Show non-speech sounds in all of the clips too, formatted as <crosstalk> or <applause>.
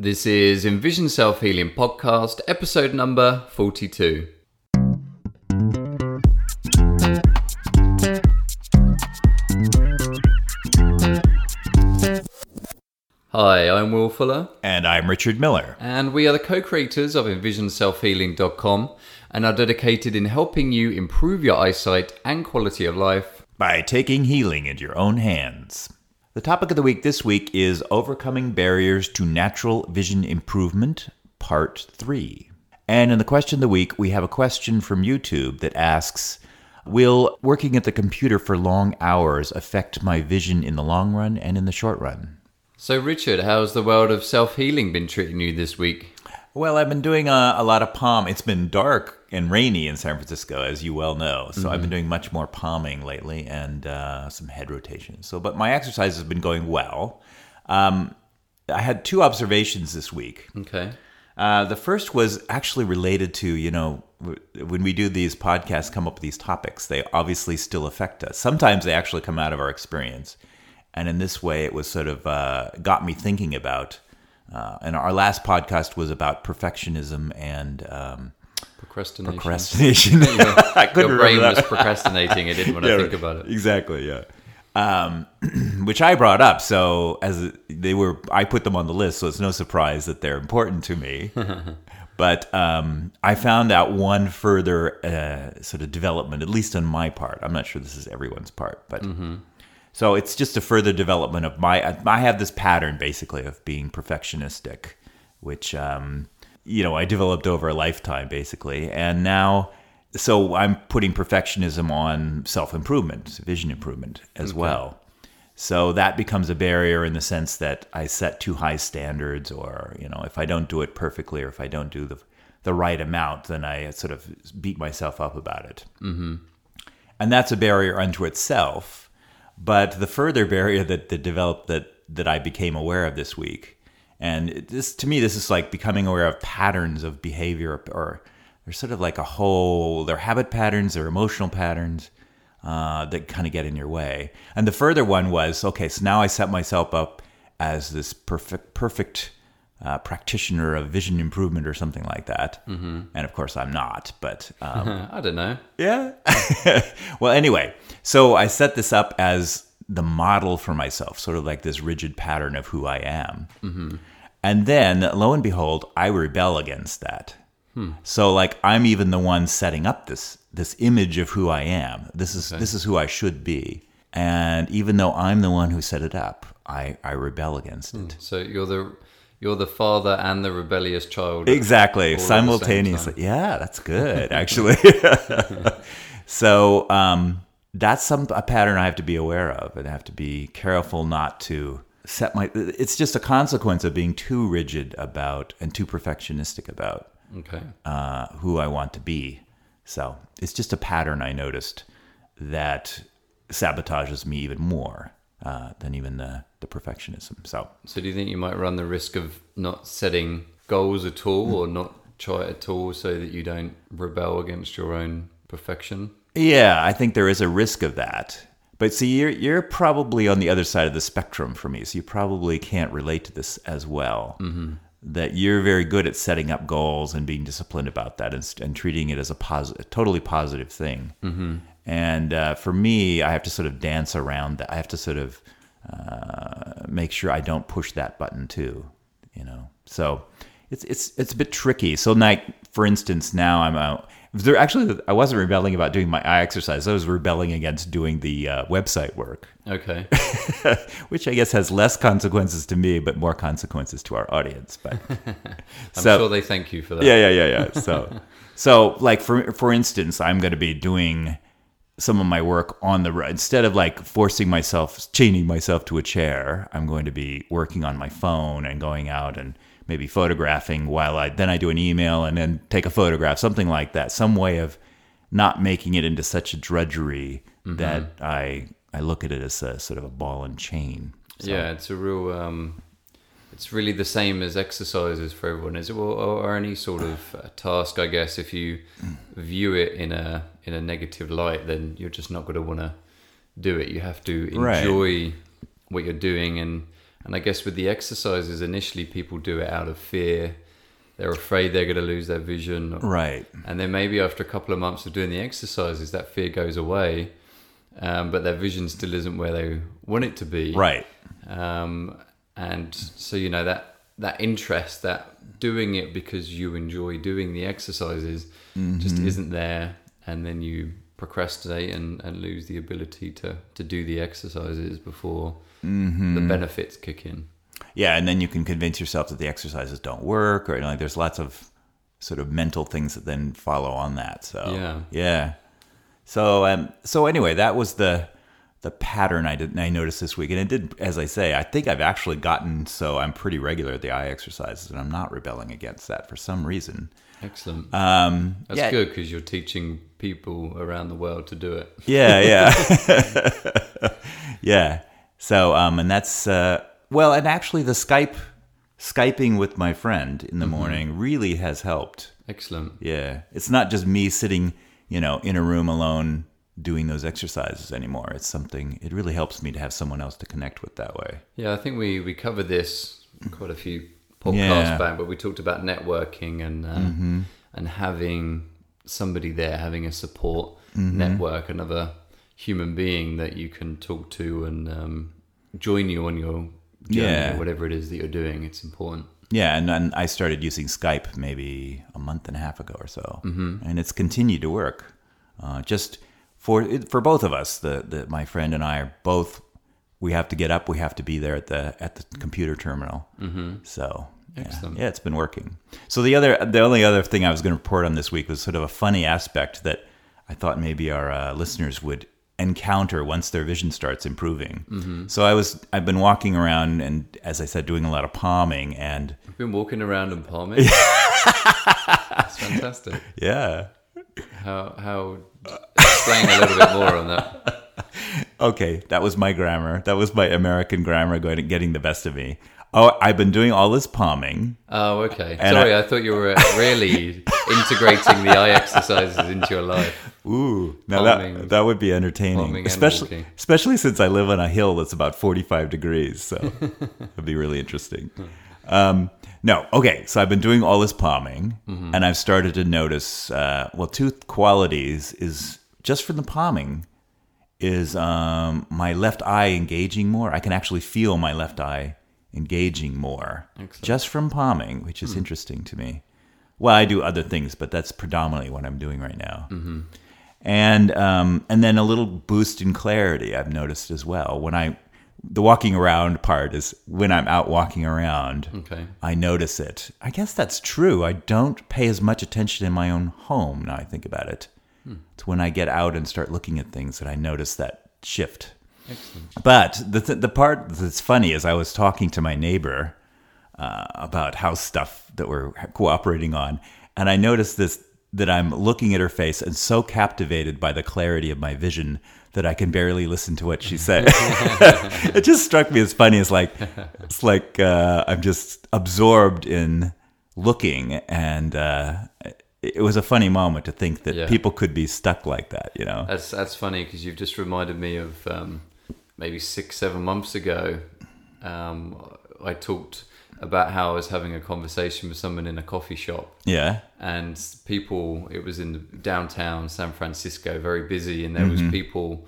This is Envision Self Healing Podcast, episode number 42. Hi, I'm Will Fuller, And I'm Richard Miller. and we are the co creators of EnvisionSelfHealing.com and are dedicated in helping you improve your eyesight and quality of life. By taking healing into your own hands. The topic of the week this week is Overcoming Barriers to Natural Vision Improvement, Part 3. And in the question of the week, we have a question from YouTube that asks Will working at the computer for long hours affect my vision in the long run and in the short run? So, Richard, how's the world of self healing been treating you this week? Well, I've been doing a, a lot of palm. It's been dark and rainy in San Francisco, as you well know. So I've been doing much more palming lately and uh, some head rotation. So, but my exercise has been going well. Um, I had two observations this week. Okay. Uh, the first was actually related to you know when we do these podcasts, come up with these topics. They obviously still affect us. Sometimes they actually come out of our experience, and in this way, it was sort of uh, got me thinking about. Uh, and our last podcast was about perfectionism and um, Procrastination. procrastination. <laughs> <laughs> I couldn't Your brain remember was procrastinating. I didn't want to <laughs> think about it. Exactly, yeah. Um, <clears throat> which I brought up. So as they were, I put them on the list. So it's no surprise that they're important to me. but um, I found out one further uh, sort of development, at least on my part. I'm not sure this is everyone's part, but so it's just a further development of my. I have this pattern basically of being perfectionistic, which um, you know I developed over a lifetime basically, and now so I'm putting perfectionism on self improvement, vision improvement as well. So that becomes a barrier in the sense that I set too high standards, or you know, if I don't do it perfectly, or if I don't do the the right amount, then I sort of beat myself up about it. Mm-hmm. And that's a barrier unto itself. But the further barrier that, that developed that that I became aware of this week, and it- this to me, this is like becoming aware of patterns of behavior, or they're sort of like a whole, they're habit patterns, they're emotional patterns uh, that kind of get in your way. And the further one was okay, so now I set myself up as this perfect, perfect uh, practitioner of vision improvement or something like that. Mm-hmm. And of course, I'm not. But <laughs> um, I don't know. yeah. <laughs> well, anyway, so I set this up as the model for myself, sort of like this rigid pattern of who I am. Mm-hmm. And then, lo and behold, I rebel against that. So, like, I'm even the one setting up this this image of who I am. This is this is who I should be. And even though I'm the one who set it up, I, I rebel against it. So you're the you're the father and the rebellious child. Exactly, all at the same simultaneously. Yeah, that's good, <laughs> actually. <laughs> so um, that's some a pattern I have to be aware of, and I have to be careful not to set my. It's just a consequence of being too rigid about and too perfectionistic about Okay. uh, who I want to be. So it's just a pattern I noticed that sabotages me even more uh, than even the, the perfectionism. So So do you think you might run the risk of not setting goals at all, or not try at all, so that you don't rebel against your own perfection? Yeah, I think there is a risk of that. But see, you're you're probably on the other side of the spectrum for me, so you probably can't relate to this as well. Mm-hmm. That you're very good at setting up goals and being disciplined about that, and, and treating it as a positive, totally positive thing. Mm-hmm. And uh, for me, I have to sort of dance around that. I have to sort of uh, make sure I don't push that button too. You know, so it's it's it's a bit tricky. So, like for instance, now I'm out. There actually, I wasn't rebelling about doing my eye exercise. I was rebelling against doing the uh, website work, Okay. <laughs> which I guess has less consequences to me, but more consequences to our audience. But <laughs> I'm So- sure they thank you for that. yeah, yeah, yeah, yeah. So, <laughs> so like for for instance, I'm going to be doing some of my work on the road instead of like forcing myself, chaining myself to a chair. I'm going to be working on my phone and going out and maybe photographing while I then I do an email and then take a photograph, something like that. Some way of not making it into such a drudgery that I I look at it as a sort of a ball and chain. So- Yeah, it's a real. Um, it's really the same as exercises for everyone, is it? Or, or, or any sort of uh, task, I guess. If you view it in a in a negative light, then you're just not going to want to do it. You have to Right. enjoy what you're doing and And I guess with the exercises, initially people do it out of fear. They're afraid they're going to lose their vision. Right. And then maybe after a couple of months of doing the exercises, that fear goes away, um, but their vision still isn't where they want it to be. Right. Um, and so you know that that interest, that doing it because you enjoy doing the exercises, just isn't there, and then you procrastinate and, and lose the ability to to do the exercises before the benefits kick in. Yeah, and then you can convince yourself that the exercises don't work, or you know, like there's lots of sort of mental things that then follow on that. So Yeah. yeah. So um, so anyway, that was the the pattern I did I noticed this week, and it did, as I say, I think I've actually gotten so I'm pretty regular at the eye exercises, and I'm not rebelling against that for some reason. Excellent. Um, That's yeah, good because you're teaching people around the world to do it. Yeah, yeah, <laughs> <laughs> yeah. So, um, and that's uh, well, and actually, the Skype skyping with my friend in the morning really has helped. Excellent. Yeah, it's not just me sitting, you know, in a room alone doing those exercises anymore. It's something. It really helps me to have someone else to connect with that way. Yeah, I think we we covered this quite a few podcasts Yeah. back, but we talked about networking and uh, and having somebody there, having a support network, another human being that you can talk to and um, join you on your journey, Yeah. or whatever it is that you're doing. It's important. Yeah, and, and I started using Skype maybe a month and a half ago or so, mm-hmm. and it's continued to work. Uh, just for it, for both of us, the, the my friend and I are both. We have to get up. We have to be there at the at the computer terminal. Mm-hmm. So yeah, yeah, it's been working. So the other the only other thing I was going to report on this week was sort of a funny aspect that I thought maybe our uh, listeners would encounter once their vision starts improving. Mm-hmm. So I was I've been walking around and as I said doing a lot of palming and I've been walking around and palming. That's fantastic. <laughs> yeah. How how explain a little bit more on that. <laughs> Okay, that was my grammar. That was my American grammar going getting the best of me. Oh, I've been doing all this palming. Oh, okay. Sorry, I- I, thought you were really <laughs> integrating the eye exercises into your life. Ooh, now that that would be entertaining, especially walking. especially since I live on a hill that's about forty five degrees. So <laughs> it'd be really interesting. Um, no, okay. So I've been doing all this palming, Mm-hmm. and I've started to notice. Uh, well, two qualities is just from the palming is um, my left eye engaging more. I can actually feel my left eye engaging more Excellent. just from palming, which is interesting to me. Well, I do other things, but that's predominantly what I'm doing right now. And um, and then a little boost in clarity I've noticed as well. When I the walking around part is when I'm out walking around. Okay. I notice it. I guess that's true. I don't pay as much attention in my own home now I think about it. It's when I get out and start looking at things that I notice that shift. Excellent. But the th- the part that's funny is I was talking to my neighbor uh, about house stuff that we're cooperating on, and I noticed this that I'm looking at her face and so captivated by the clarity of my vision that I can barely listen to what she's saying. <laughs> it just struck me as funny. It's like it's like uh, I'm just absorbed in looking, and uh, it was a funny moment to think that Yeah. people could be stuck like that. You know? That's that's funny because you've just reminded me of um, maybe six, seven months ago. Um, I talked about how I was having a conversation with someone in a coffee shop, Yeah. and people. It was in downtown San Francisco, very busy, and there was people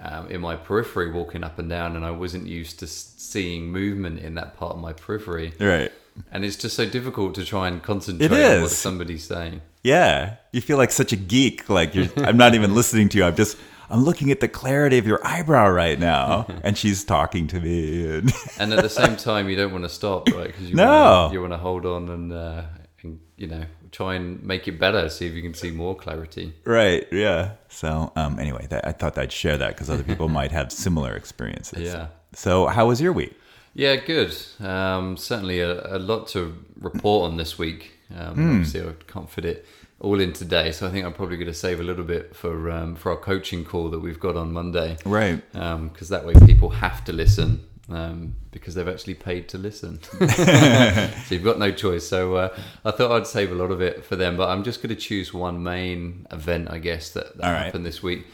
um, in my periphery walking up and down, and I wasn't used to seeing movement in that part of my periphery. Right. And it's just so difficult to try and concentrate on what somebody's saying. Yeah, you feel like such a geek. Like you're, I'm not even listening to you. I'm just, I'm looking at the clarity of your eyebrow right now, <laughs> and she's talking to me. And And at the same time, you don't want to stop, right? Because you No. wanna, you want to hold on and, uh, and you know try and make it better. See if you can see more clarity. right, yeah. So, um, anyway, that, I thought I'd share that because other people <laughs> might have similar experiences. Yeah. So, how was your week? Yeah, good. Um, certainly a, a lot to report on this week. Um, Hmm. Obviously, I can't fit it all in today, so I think I'm probably going to save a little bit for um, for our coaching call that we've got on Monday. Right. because that way people have to listen um, because they've actually paid to listen. <laughs> so you've got no choice. So uh, I thought I'd save a lot of it for them, but I'm just going to choose one main event, I guess, that, that All right. happened this week.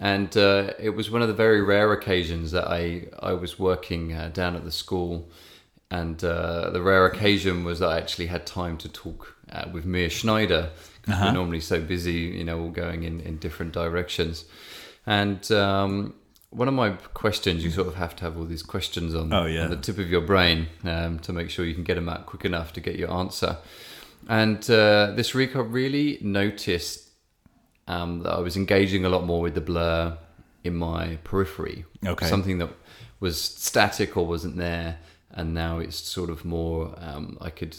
and uh, it was one of the very rare occasions that I I was working uh, down at the school, and uh, the rare occasion was that I actually had time to talk uh, with Meir Schneider. Uh-huh. We're normally so busy, you know, all going in in different directions, and. Um, one of my questions, you sort of have to have all these questions on, Oh, yeah. on the tip of your brain um, to make sure you can get them out quick enough to get your answer. And uh, this week, I really noticed um, that I was engaging a lot more with the blur in my periphery. Okay. Something that was static or wasn't there, and now it's sort of more. Um, I could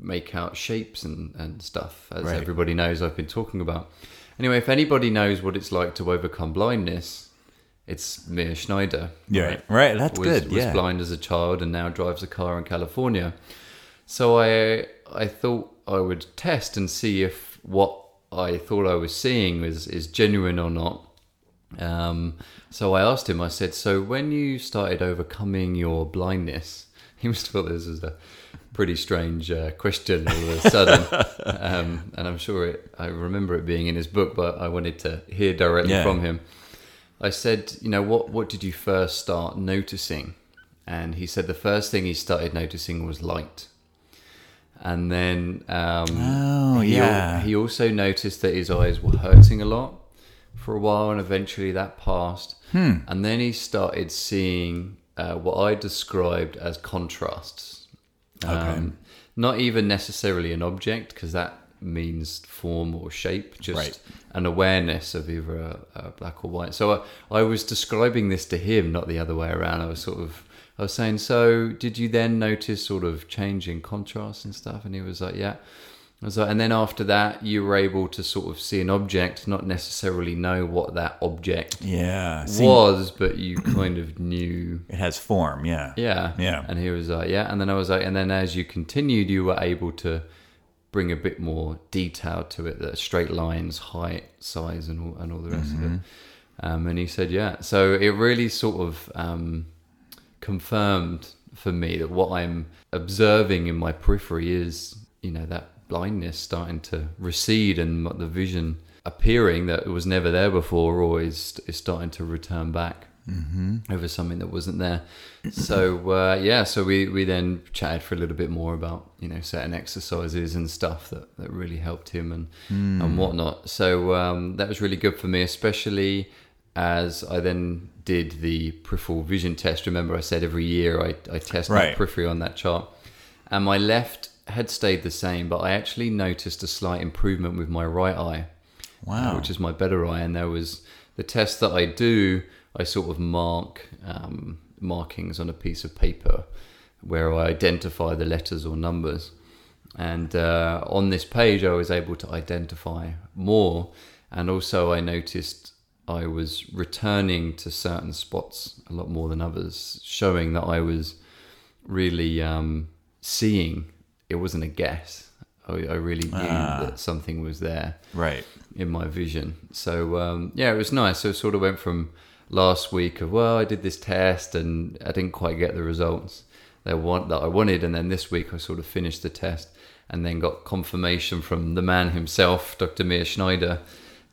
make out shapes and, and stuff, as Right. everybody knows I've been talking about. Anyway, if anybody knows what it's like to overcome blindness, it's Meir Schneider. Yeah, right. That's was, good. Was yeah. blind as a child and now drives a car in California. So I I thought I would test and see if what I thought I was seeing is is genuine or not. Um, so I asked him. I said, "So when you started overcoming your blindness, <laughs> he must have thought this was a pretty strange uh, question all of a sudden." <laughs> um, and I'm sure it, I remember it being in his book, but I wanted to hear directly Yeah. from him. I said, "You know what? What did you first start noticing?" And he said the first thing he started noticing was light. And then um, Oh, he, yeah. he also noticed that his eyes were hurting a lot for a while, and eventually that passed. Hmm. And then he started seeing uh, what I described as contrasts. Um, not even necessarily an object, because that means form or shape, just Right. an awareness of either a, a black or white. So I, I was describing this to him, not the other way around. I was sort of, I was saying, so did you then notice sort of change in contrast and stuff? And he was like, yeah. Was and then after that, you were able to sort of see an object, not necessarily know what that object Yeah. Was, but you <clears throat> kind of knew it has form. Yeah. yeah. Yeah. And he was like, yeah. And then I was like, and then as you continued, you were able to bring a bit more detail to it, the straight lines, height, size, and all, and all the rest of it. Um, and he said, yeah. So it really sort of um, confirmed for me that what I'm observing in my periphery is, you know, that blindness starting to recede and the vision appearing that was never there before or is, is starting to return back over something that wasn't there. So uh, yeah, so we, we then chatted for a little bit more about you know certain exercises and stuff that, that really helped him and and whatnot. So um, that was really good for me, especially as I then did the peripheral vision test. Remember, I said every year I, I test my Right. periphery on that chart, and my left had stayed the same, but I actually noticed a slight improvement with my right eye Wow. uh, which is my better eye. And there was the test that I do. I sort of mark um, markings on a piece of paper where I identify the letters or numbers. And uh, on this page, I was able to identify more. And also, I noticed I was returning to certain spots a lot more than others, showing that I was really um, seeing. It wasn't a guess. I, I really knew Ah. that something was there right. in my vision. So um, yeah, it was nice. So it sort of went from last week of well, I did this test and I didn't quite get the results that want that I wanted, and then this week I sort of finished the test and then got confirmation from the man himself, Dr. Meir Schneider.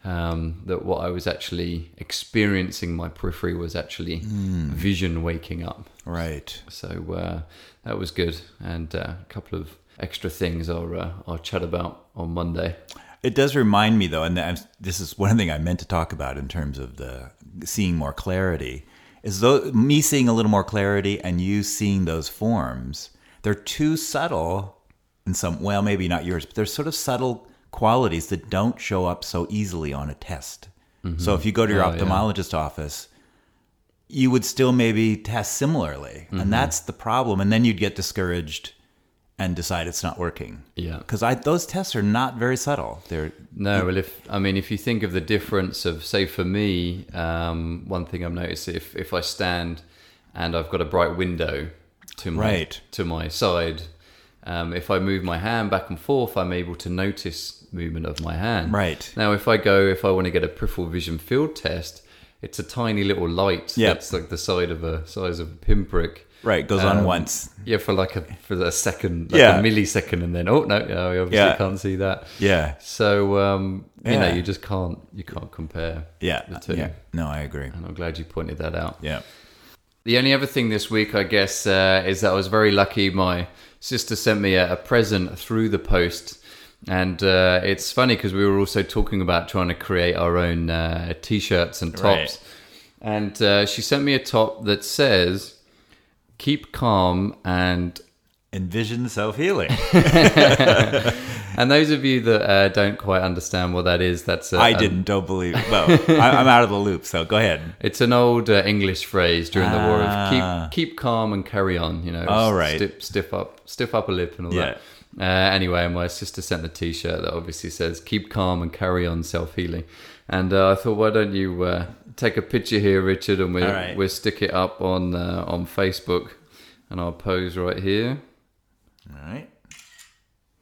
Um, that what I was actually experiencing my periphery was actually vision waking up. Right. So uh, that was good, and uh, a couple of extra things I'll uh, I'll chat about on Monday. It does remind me, though, and I'm, this is one thing I meant to talk about in terms of the seeing more clarity. Is though me seeing a little more clarity and you seeing those forms, they're too subtle in some. Well, maybe not yours, but they're sort of subtle qualities that don't show up so easily on a test. So if you go to your Oh, yeah. ophthalmologist office, you would still maybe test similarly, Mm-hmm. and that's the problem. And then you'd get discouraged and decide it's not working. Yeah. because I those tests are not very subtle. They're No, well, if I mean, if you think of the difference of, say, for me, um, one thing I've noticed if if I stand and I've got a bright window to my Right. to my side, um, if I move my hand back and forth, I'm able to notice movement of my hand. Right. now, if I go, if I want to get a peripheral vision field test, it's a tiny little light Yep. that's like the side of a size of a pinprick. Right, goes on once. Yeah, for like a for a second, like Yeah. a millisecond, and then oh no, no, we obviously Yeah. can't see that. Yeah, So um, you know, you just can't you can't compare yeah, the two. yeah. No, I agree. And I'm glad you pointed that out. Yeah. The only other thing this week, I guess, uh, is that I was very lucky. My sister sent me a, a present through the post, and uh, it's funny because we were also talking about trying to create our own uh, t-shirts and tops. Right. And uh, she sent me a top that says "Keep calm" and Envision self healing. <laughs> and those of you that uh, don't quite understand what that is, that's a, I a- didn't. Don't believe. Well, I, I'm out of the loop. So go ahead. It's an old uh, English phrase during the war of Ah. keep keep calm and carry on. You know, Oh, right. stiff, stiff up, stiff up a lip and all Yeah. that. Uh, anyway, my sister sent the T-shirt that obviously says "Keep calm and carry on, self healing," and uh, I thought, why don't you uh, take a picture here, Richard, and we'll right. we'll stick it up on uh, on Facebook, and I'll pose right here. All right.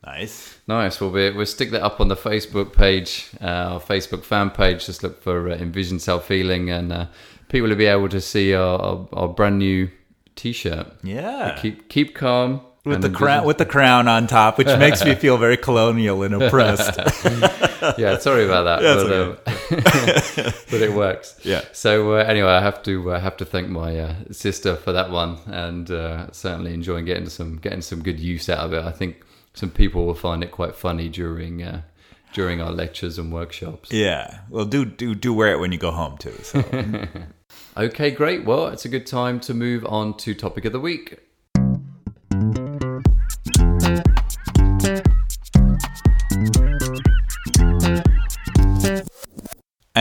Nice. Nice. Well, we, we'll stick that up on the Facebook page, uh, our Facebook fan page. Just look for uh, Envision Self Healing, and uh, people will be able to see our, our, our brand new T-shirt. Yeah. Keep keep calm with the crown, with the crown on top, which makes me <laughs> feel very colonial and oppressed. <laughs> <laughs> yeah, sorry about that, That's but, um, <laughs> but it works. Yeah. So uh, anyway, I have to uh, have to thank my uh, sister for that one, and uh, certainly enjoying getting some getting some good use out of it. I think some people will find it quite funny during uh, during our lectures and workshops. yeah. Well, do do do wear it when you go home too. So <laughs> Okay, great. Well, it's a good time to move on to topic of the week.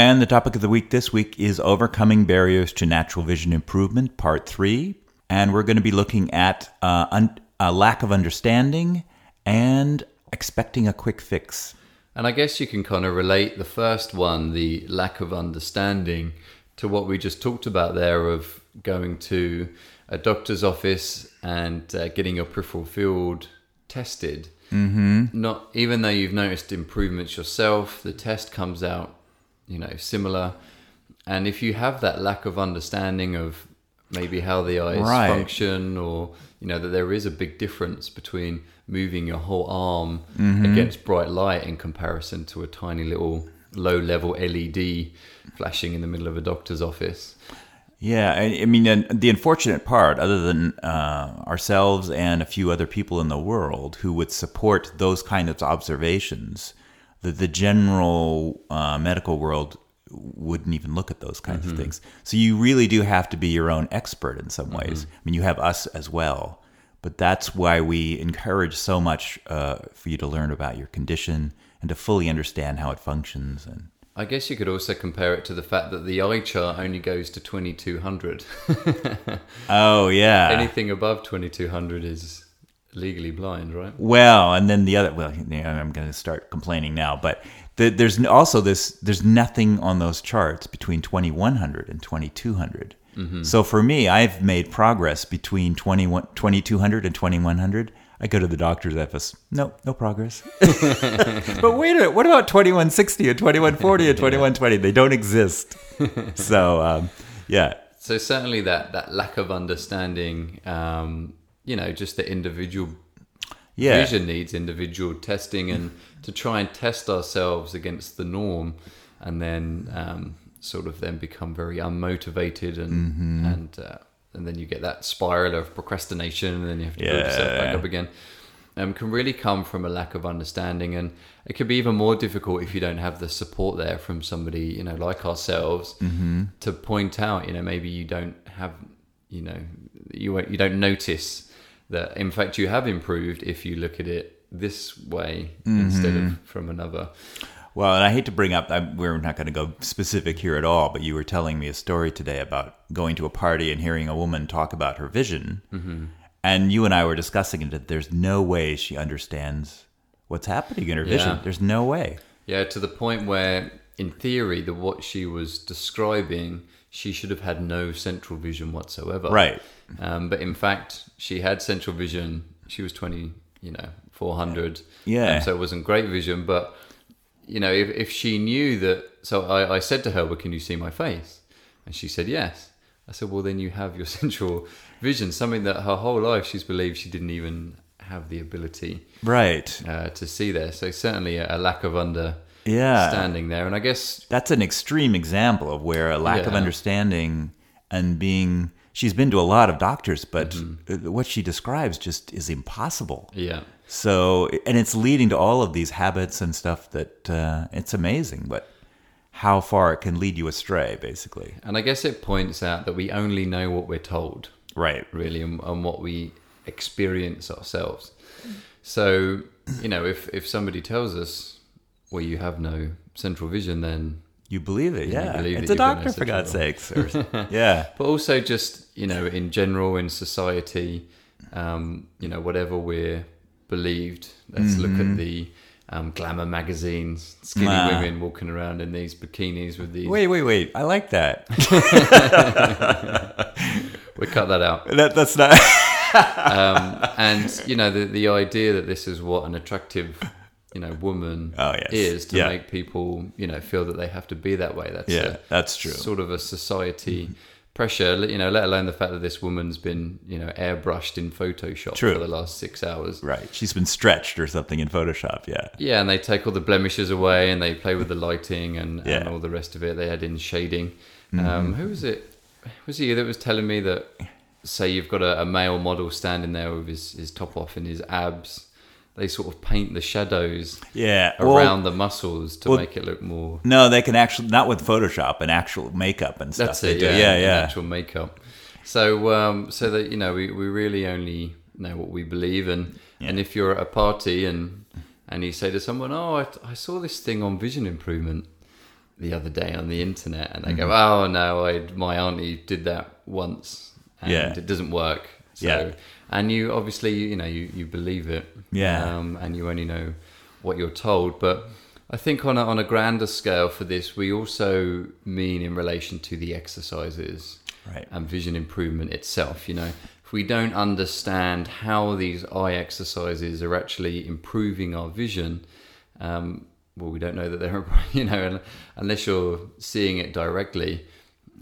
And the topic of the week this week is Overcoming Barriers to Natural Vision Improvement, Part 3. And we're going to be looking at uh, un- a lack of understanding and expecting a quick fix. And I guess you can kind of relate the first one, the lack of understanding, to what we just talked about there of going to a doctor's office and uh, getting your peripheral field tested. Mm-hmm. Not even though you've noticed improvements yourself, the test comes out, you know, similar. And if you have that lack of understanding of maybe how the eyes Right. function, or you know that there is a big difference between moving your whole arm Mm-hmm. against bright light in comparison to a tiny little low level LED flashing in the middle of a doctor's office. Yeah, I, I mean, the unfortunate part, other than uh, ourselves and a few other people in the world who would support those kind of observations, the, the general uh, medical world wouldn't even look at those kinds of things. So you really do have to be your own expert in some ways. I mean, you have us as well, but that's why we encourage so much uh, for you to learn about your condition and to fully understand how it functions and I guess you could also compare it to the fact that the eye chart only goes to 2200. <laughs> Oh yeah. Anything above 2200 is legally blind, right? Well, and then the other. Well, I'm going to start complaining now, but the, there's also this. There's nothing on those charts between 2100 and 2200. So for me, I've made progress between 21, 2200 and 2100. I go to the doctor's office. No, no progress. <laughs> but wait a minute. What about 2160 and 2140 and <laughs> 2120? They don't exist. <laughs> So um, yeah, So certainly that that lack of understanding, um, you know, just the individual yeah. vision needs individual testing and <laughs> to try and test ourselves against the norm, and then um, sort of then become very unmotivated and Mm-hmm. and uh, and then you get that spiral of procrastination, and then you have to build yourself back up again. Um, can really come from a lack of understanding, and it could be even more difficult if you don't have the support there from somebody, you know, like ourselves, Mm-hmm. to point out, you know, maybe you don't have, you know, you you don't notice that in fact you have improved if you look at it this way instead Mm-hmm. of from another. Well, and I hate to bring up, I, we're not going to go specific here at all, but you were telling me a story today about going to a party and hearing a woman talk about her vision. Mm-hmm. And you and I were discussing it that there's no way she understands what's happening in her vision. Yeah. There's no way. Yeah, to the point where, in theory, the what she was describing, she should have had no central vision whatsoever. Right. Um, but in fact, she had central vision. She was twenty, you know, four hundred. Yeah. Um, so it wasn't great vision, but you know, if if she knew that, so I, I said to her, "Well, can you see my face?" And she said yes. I said, well, then you have your <laughs> central vision, something that her whole life she's believed she didn't even have the ability Right. uh, to see there. So certainly a, a lack of Yeah. standing there. And I guess That's an extreme example of where a lack of understanding and being. She's been to a lot of doctors, but Mm-hmm. what she describes just is impossible. yeah, So, and it's leading to all of these habits and stuff that uh, it's amazing, but how far it can lead you astray, basically. and I guess it points out that we only know what we're told. Right. really and, and what we experience ourselves so you know if if somebody tells us well you have no central vision then You believe it, Yeah, yeah. believe it's a doctor, no for God's sakes. Or- <laughs> yeah. but also just you know in general in society um you know whatever we're believed let's look at the um, glamour magazines skinny Ah. women walking around in these bikinis with these Wait, wait, wait. I like that. <laughs> we cut that out that that's not. um, and you know the the idea that this is what an attractive you know woman Oh, yes. is to Yeah. make people you know feel that they have to be that way that's yeah, a, that's true. sort of a society pressure you know let alone the fact that this woman's been you know airbrushed in photoshop True. for the last six hours Right. She's been stretched or something in Photoshop. Yeah. yeah and they take all the blemishes away and they play with the lighting and, and Yeah. Mm-hmm. all the rest of it they add in shading um, who was it was it you that was telling me that say you've got a, a male model standing there with his, his top off and his abs they sort of paint the shadows Yeah. around the muscles to well- make it look more no, they can actually not with Photoshop and actual makeup and stuff. that's They it do. yeah yeah, yeah. actual makeup so um so that you know we, we really only know what we believe and and if you're at a party and and you say to someone oh I, I saw this thing on vision improvement the other day on the internet and they go Mm-hmm. oh no I my auntie did that once and Yeah. it doesn't work so Yeah. And you obviously you know you, you believe it Yeah. um, and you only know what you're told but I think on a, on a grander scale for this we also mean in relation to the exercises Right. and vision improvement itself you know if we don't understand how these eye exercises are actually improving our vision um, well we don't know that they're <laughs> you know unless you're seeing it directly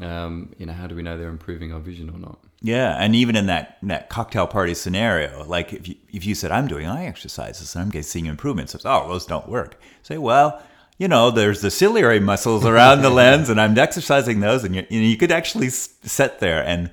um, you know how do we know they're improving our vision or not Yeah, and even in that that cocktail party scenario, like if you if you said I'm doing eye exercises and I'm getting seeing improvements, it's, oh those don't work. Say, well, you know, there's the ciliary muscles around the <laughs> lens, and I'm exercising those, and you you, could actually sit there and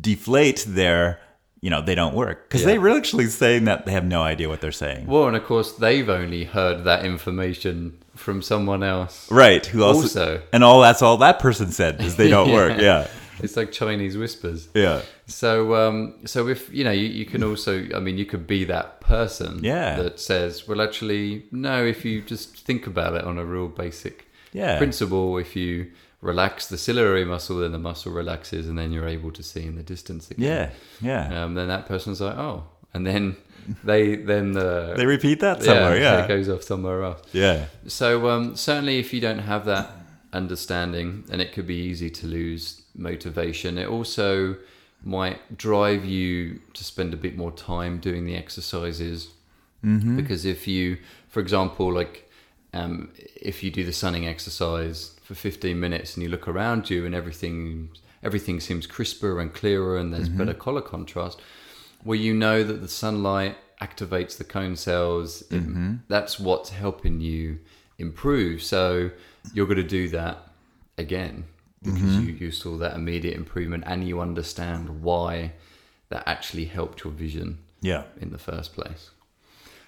deflate their, you know, they don't work because Yeah. they're actually saying that they have no idea what they're saying. well and of course they've only heard that information from someone else Right? Who also, Also- and all that's all that person said is they <laughs> don't work. Yeah, it's like chinese whispers yeah, So, um, so if you know, you, you can also, I mean, you could be that person Yeah. that says, well, actually, no. If you just think about it on a real basic Yeah. principle, if you relax the ciliary muscle, then the muscle relaxes, and then you're able to see in the distance again. yeah, yeah. Um, then that person's like, oh, and then they then the <laughs> they repeat that somewhere. it Yeah, goes off somewhere else. yeah. So um, certainly, if you don't have that understanding, then it could be easy to lose motivation. It also might drive you to spend a bit more time doing the exercises. Mm-hmm. Because if you, for example, like um, if you do the sunning exercise for 15 minutes and you look around you and everything everything seems crisper and clearer and there's mm-hmm. better color contrast well you know that the sunlight activates the cone cells. It- mm-hmm. that's what's helping you improve. So you're going to do that again because you, you saw that immediate improvement and you understand why that actually helped your vision Yeah. in the first place.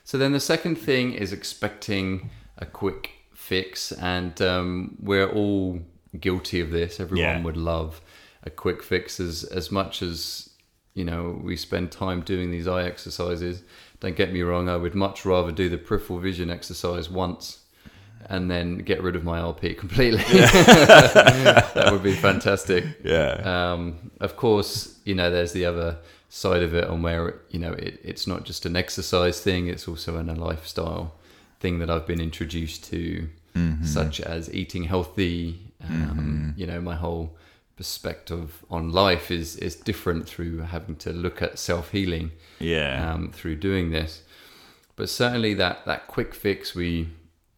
So then the second thing is expecting a quick fix, and um, we're all guilty of this. Everyone Yeah. would love a quick fix as as much as you know we spend time doing these eye exercises. Don't get me wrong; I would much rather do the peripheral vision exercise once. And then get rid of my LP <laughs> completely. <laughs> that would be fantastic. Yeah. Um, of course, you know, there's the other side of it on where, you know, it, it's not just an exercise thing, it's also in a lifestyle thing that I've been introduced to, such as eating healthy. Um, You know, my whole perspective on life is, is different through having to look at self healing Yeah. um, through doing this. But certainly that, that quick fix we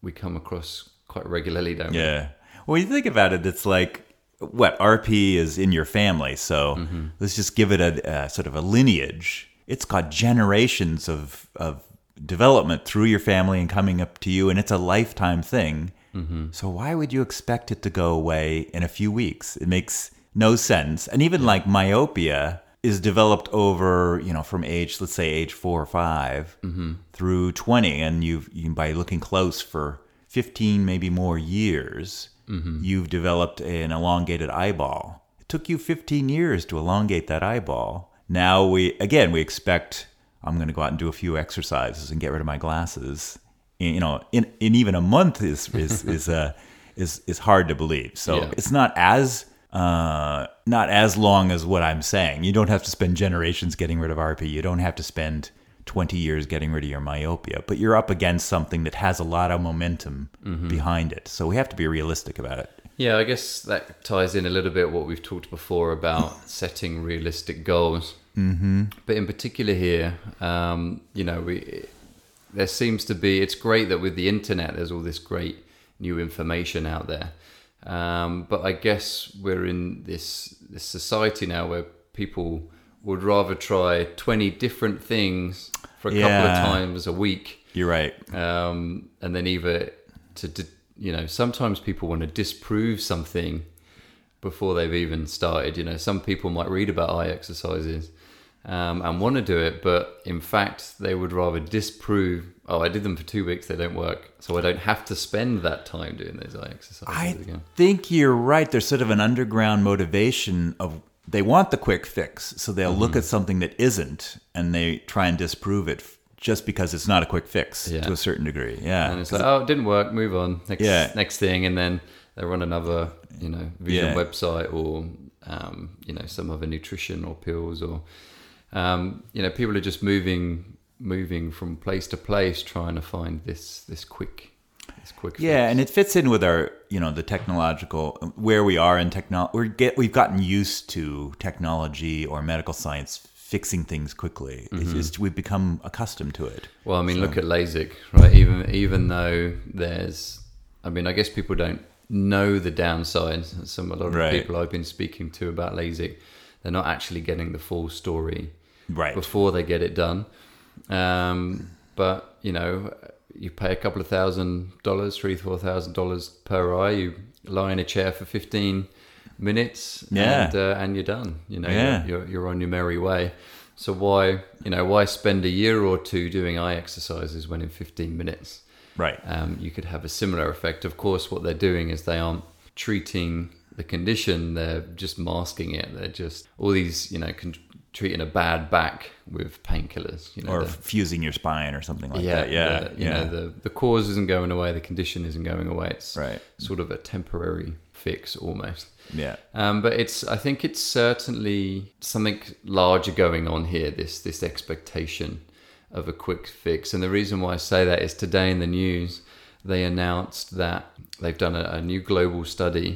we come across quite regularly, don't we? Yeah. Well, you think about it, it's like what RP is in your family. So Mm-hmm. let's just give it a, a sort of a lineage. It's got generations of of development through your family and coming up to you, and it's a lifetime thing. Mm-hmm. So why would you expect it to go away in a few weeks? It makes no sense. And even like myopia is developed over, you know, from age, let's say age four or 5 Mm-hmm. through 20. And you've, you, by looking close for 15, maybe more years, Mm-hmm. you've developed an elongated eyeball. It took you 15 years to elongate that eyeball. Now we, again, we expect I'm going to go out and do a few exercises and get rid of my glasses. In, you know, in, in even a month is, is, <laughs> is, uh, is, is hard to believe. So Yeah. it's not as uh, not as long as what I'm saying. You don't have to spend generations getting rid of RP. You don't have to spend 20 years getting rid of your myopia, but you're up against something that has a lot of momentum behind it. So we have to be realistic about it. Yeah, I guess that ties in a little bit what we've talked before about <laughs> setting realistic goals. Mm-hmm. But in particular here, um, you know, we there seems to be. It's great that with the internet, there's all this great new information out there. Um, but I guess we're in this this society now where people would rather try twenty different things for a couple of times a week You're right. um, and then either to, you know sometimes people want to disprove something before they've even started you know some people might read about eye exercises um, and want to do it but in fact they would rather disprove oh i did them for two weeks they don't work so i don't have to spend that time doing those eye exercises I again think you're right. There's sort of an underground motivation of they want the quick fix, so they'll Mm-hmm. look at something that isn't and they try and disprove it just because it's not a quick fix Yeah. to a certain degree. Yeah. and it's like oh it didn't work move on next Yeah. next thing and then they run another you know vision Yeah. website or um, you know some other nutrition or pills or um, you know people are just moving moving from place to place trying to find this this quick this quick Yeah, fix. and it fits in with our, you know, the technological where we are in technology. We're get we've gotten used to technology or medical science fixing things quickly. Mm-hmm. just we've become accustomed to it. Well, I mean, look at LASIK, right? Even even though there's, I mean, I guess people don't know the downsides. Some a lot of Right. people I've been speaking to about LASIK, they're not actually getting the full story Right. before they get it done. Um, but you know, you pay a couple of thousand dollars, three four thousand dollars per eye. You lie in a chair for fifteen minutes, Yeah. and, uh, and you're done. You know, Yeah. you're, you're you're on your merry way. So why you know why spend a year or two doing eye exercises when in fifteen minutes Right. um, you could have a similar effect. Of course, what they're doing is they aren't treating the condition; they're just masking it. They're just all these, you know, con- treating a bad back with painkillers. You know, or the- fusing your spine or something like yeah, that. Yeah. the- you yeah. know, the the cause isn't going away, the condition isn't going away. It's Right. sort of a temporary fix almost. yeah. Um, but it's I think it's certainly something larger going on here. This this expectation of a quick fix, and the reason why I say that is today in the news they announced that they've done a, a new global study,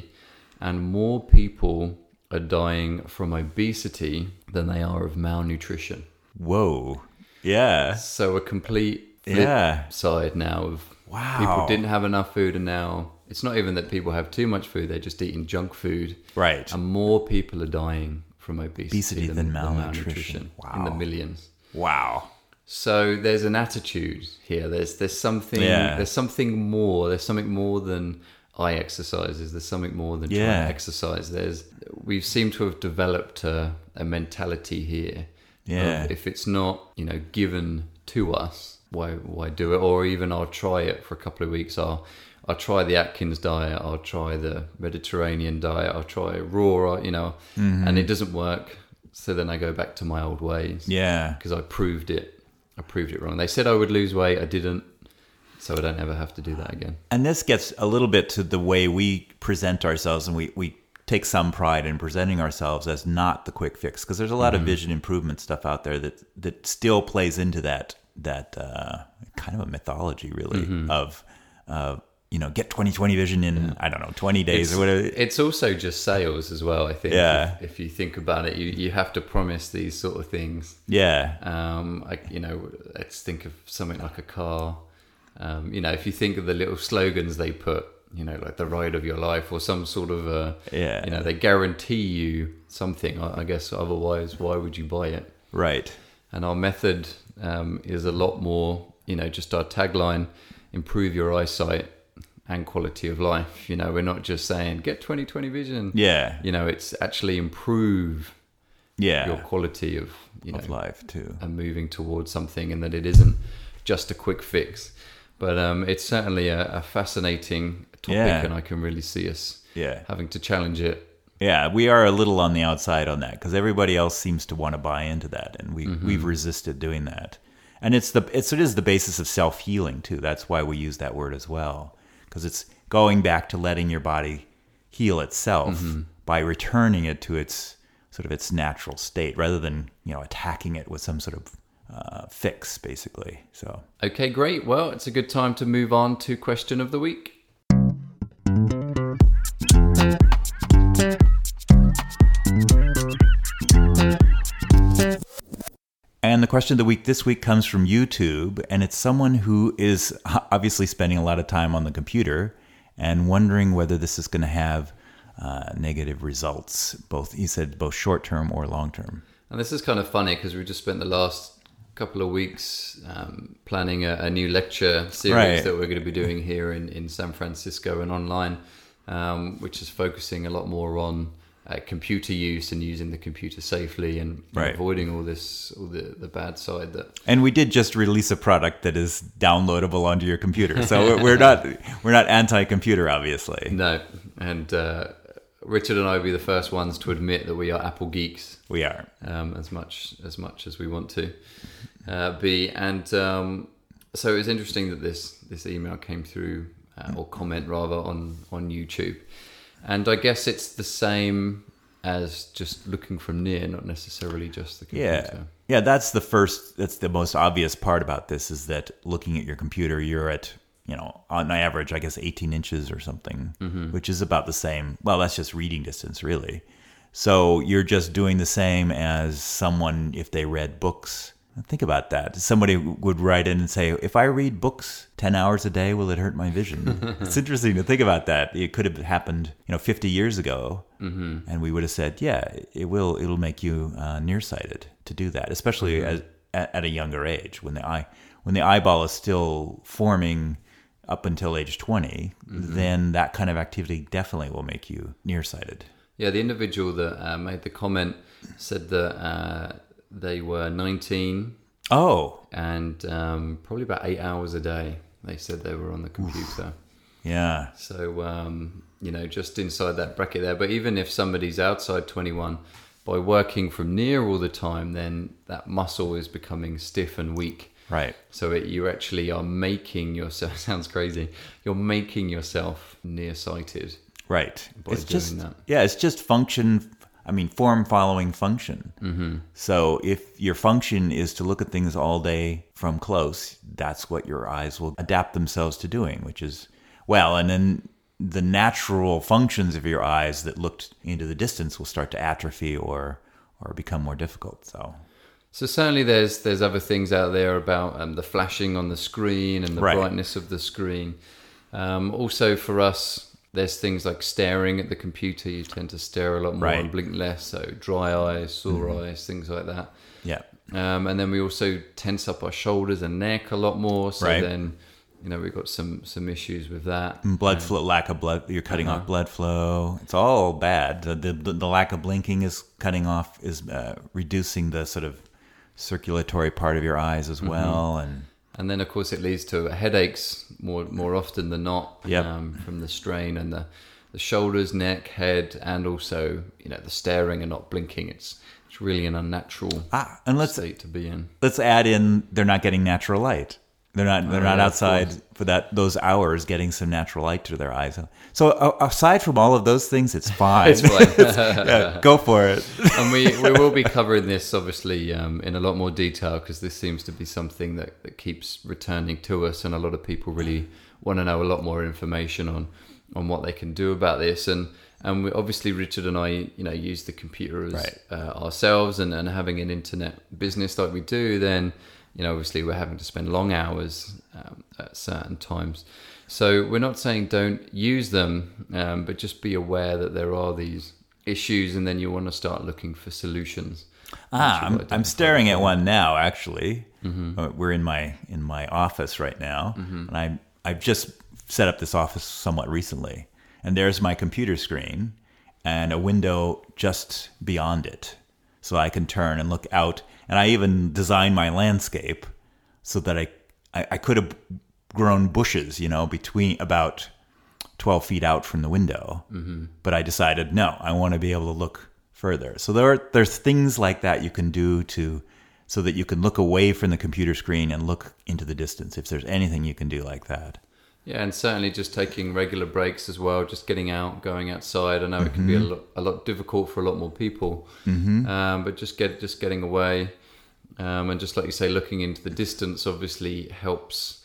and more people are dying from obesity than they are of malnutrition. Whoa. Yeah. So a complete Yeah. side now of Wow. people didn't have enough food, and now it's not even that people have too much food; they're just eating junk food. Right. And more people are dying from obesity, Obesity than malnutrition. in the Wow. millions. Wow. So there's an attitude here. There's there's something Yeah. there's something more. There's something more than eye exercises. There's something more than trying Yeah. to exercise. There's we seem to have developed a, a mentality here. Yeah. if it's not you know given to us, why why do it? Or even I'll try it for a couple of weeks. I'll I'll try the Atkins diet. I'll try the Mediterranean diet. I'll try raw. You know, Mm-hmm. and it doesn't work. So then I go back to my old ways Yeah. because I proved it. I proved it wrong. They said I would lose weight. I didn't. So I don't ever have to do that again. And this gets a little bit to the way we present ourselves, and we, we take some pride in presenting ourselves as not the quick fix, because there's a lot of vision improvement stuff out there that that still plays into that that uh, kind of a mythology, really, of uh, you know, get 20/20 vision in I don't know 20 days It's, or whatever. it's also just sales as well. I think. Yeah. If, if you think about it, you you have to promise these sort of things. yeah, Um, I, you know, let's think of something like a car. Um, you know, if you think of the little slogans they put you know like the ride of your life or some sort of uh Yeah. you know they guarantee you something I, I guess otherwise why would you buy it Right. and our method um, is a lot more you know just our tagline improve your eyesight and quality of life you know we're not just saying get 20/20 vision Yeah. you know it's actually improve Yeah. your quality of you know of life too. and moving towards something and that it isn't just a quick fix but um, it's certainly a, a fascinating topic Yeah. and i can really see us Yeah. having to challenge it Yeah, we are a little on the outside on that because everybody else seems to want to buy into that, and we we've resisted doing that. And it's the it's it is the basis of self healing too. That's why we use that word as well because it's going back to letting your body heal itself by returning it to its sort of its natural state rather than you know attacking it with some sort of uh, fix, basically. So okay great well it's a good time to move on to question of the week And the question of the week this week comes from YouTube, and it's someone who is <laughs> obviously spending a lot of time on the computer and wondering whether this is going to have uh, negative results. Both he said both short term or long term. And this is kind of funny because we just spent the last couple of weeks um, planning a, a new lecture series Right. that we're going to be doing here in, in San Francisco and online, um, which is focusing a lot more on uh, computer use and using the computer safely and Right. avoiding all this, all the, the bad side that And we did just release a product that is downloadable onto your computer, so we're- we're not we're not anti-computer, obviously. no. And uh, Richard and I will be the first ones to admit that we are Apple geeks. We are. um, as much as much as we want to uh, be. And um, so it was interesting that this this email came through uh, or comment rather on on YouTube. And I guess it's the same as just looking from near, not necessarily just the computer. Yeah. Yeah, that's the first that's the most obvious part about this is that looking at your computer you're at, you know, on average I guess 18 inches or something, which is about the same. Well, that's just reading distance really. So you're just doing the same as someone if they read books. Think about that. Somebody would write in and say, "If I read books 10 hours a day, will it hurt my vision?" <laughs> it's interesting to think about that. It could have happened, you know, 50 years ago, and we would have said, "Yeah, it will. It'll make you uh, nearsighted to do that, especially as, at, at a younger age when the eye when the eyeball is still forming." Up until age 20, then that kind of activity definitely will make you nearsighted. Yeah, the individual that uh, made the comment said that uh, they were 19 Oh, and um, probably about eight hours a day. They said they were on the computer. yeah. So, um, you know, just inside that bracket there. But even if somebody's outside 21, by working from near all the time, then that muscle is becoming stiff and weak. Right. So it, you actually are making yourself, <laughs> sounds crazy, you're making yourself nearsighted. Right. by it's doing just that. yeah, it's just function. I mean, form following function. Mm-hmm. So if your function is to look at things all day from close, that's what your eyes will adapt themselves to doing, which is well, and then the natural functions of your eyes that looked into the distance will start to atrophy or or become more difficult. So So certainly there's there's other things out there about um, the flashing on the screen and the Right. brightness of the screen. Um, also for us, there's things like staring at the computer. You tend to stare a lot more Right. Mm-hmm. and blink less. So dry eyes, sore eyes, things like that. yeah, Um, and then we also tense up our shoulders and neck a lot more. So Right. then, you know, we've got some some issues with that. And blood flow, lack of blood. You're cutting off blood flow. It's all bad. The, the the lack of blinking is cutting off is uh, reducing the sort of circulatory part of your eyes as well, and And then, of course, it leads to headaches more more often than not Yep. um, from the strain and the, the shoulders, neck, head, and also you know the staring and not blinking. It's it's really an unnatural ah, and let's state to be in. let's add in they're not getting natural light. They're not they're Oh, not yeah, outside for that those hours getting some natural light to their eyes. So uh, aside from all of those things, it's fine. It's fine. <laughs> yeah, go for it. and we, we will be covering this obviously um, in a lot more detail because this seems to be something that, that keeps returning to us and a lot of people really want to know a lot more information on on what they can do about this and and we, obviously Richard and I you know use the computers Right. uh, ourselves and, and having an internet business like we do then you know obviously we're having to spend long hours um, at certain times. So we're not saying don't use them, um, but just be aware that there are these issues, and then you want to start looking for solutions. Ah, I'm, I'm staring at one now. Actually, uh, we're in my in my office right now, and I I've just set up this office somewhat recently, and there's my computer screen and a window just beyond it, so I can turn and look out. And I even designed my landscape so that I I, I could have grown bushes, you know, between about 12 feet out from the window. Mm-hmm. But I decided, no, I want to be able to look further. So there are, there's things like that you can do to so that you can look away from the computer screen and look into the distance if there's anything you can do like that. Yeah, and certainly just taking regular breaks as well, just getting out, going outside. I know it can be a lot, a lot difficult for a lot more people, um, but just get just getting away, um, and just like you say, looking into the distance obviously helps.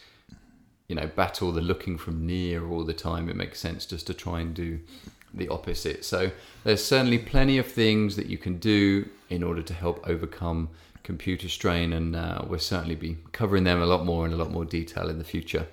You know, battle the looking from near all the time. It makes sense just to try and do the opposite. So there's certainly plenty of things that you can do in order to help overcome computer strain, and uh, we'll certainly be covering them a lot more in a lot more detail in the future.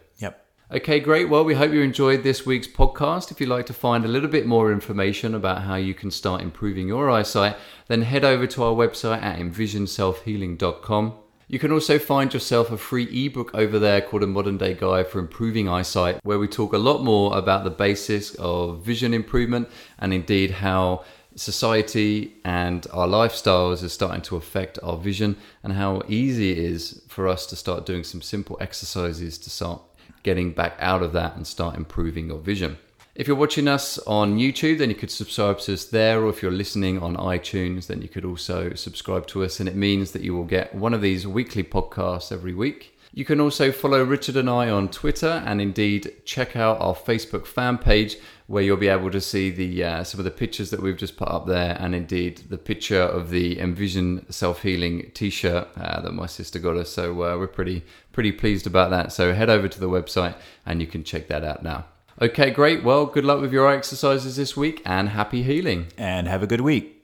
Okay, great. Well, we hope you enjoyed this week's podcast. If you'd like to find a little bit more information about how you can start improving your eyesight, then head over to our website at envisionselfhealing.com. You can also find yourself a free ebook over there called A Modern Day Guide for Improving Eyesight, where we talk a lot more about the basis of vision improvement and indeed how society and our lifestyles is starting to affect our vision and how easy it is for us to start doing some simple exercises to start getting back out of that and start improving your vision. If you're watching us on YouTube, then you could subscribe to us there, or if you're listening on iTunes, then you could also subscribe to us, and it means that you will get one of these weekly podcasts every week. You can also follow Richard and I on Twitter, and indeed check out our Facebook fan page, where you'll be able to see the uh, some of the pictures that we've just put up there, and indeed the picture of the Envision Self Healing T-shirt uh, that my sister got us. So uh, we're pretty pretty pleased about that. So head over to the website, and you can check that out now. Okay, great. Well, good luck with your exercises this week and happy healing. And have a good week.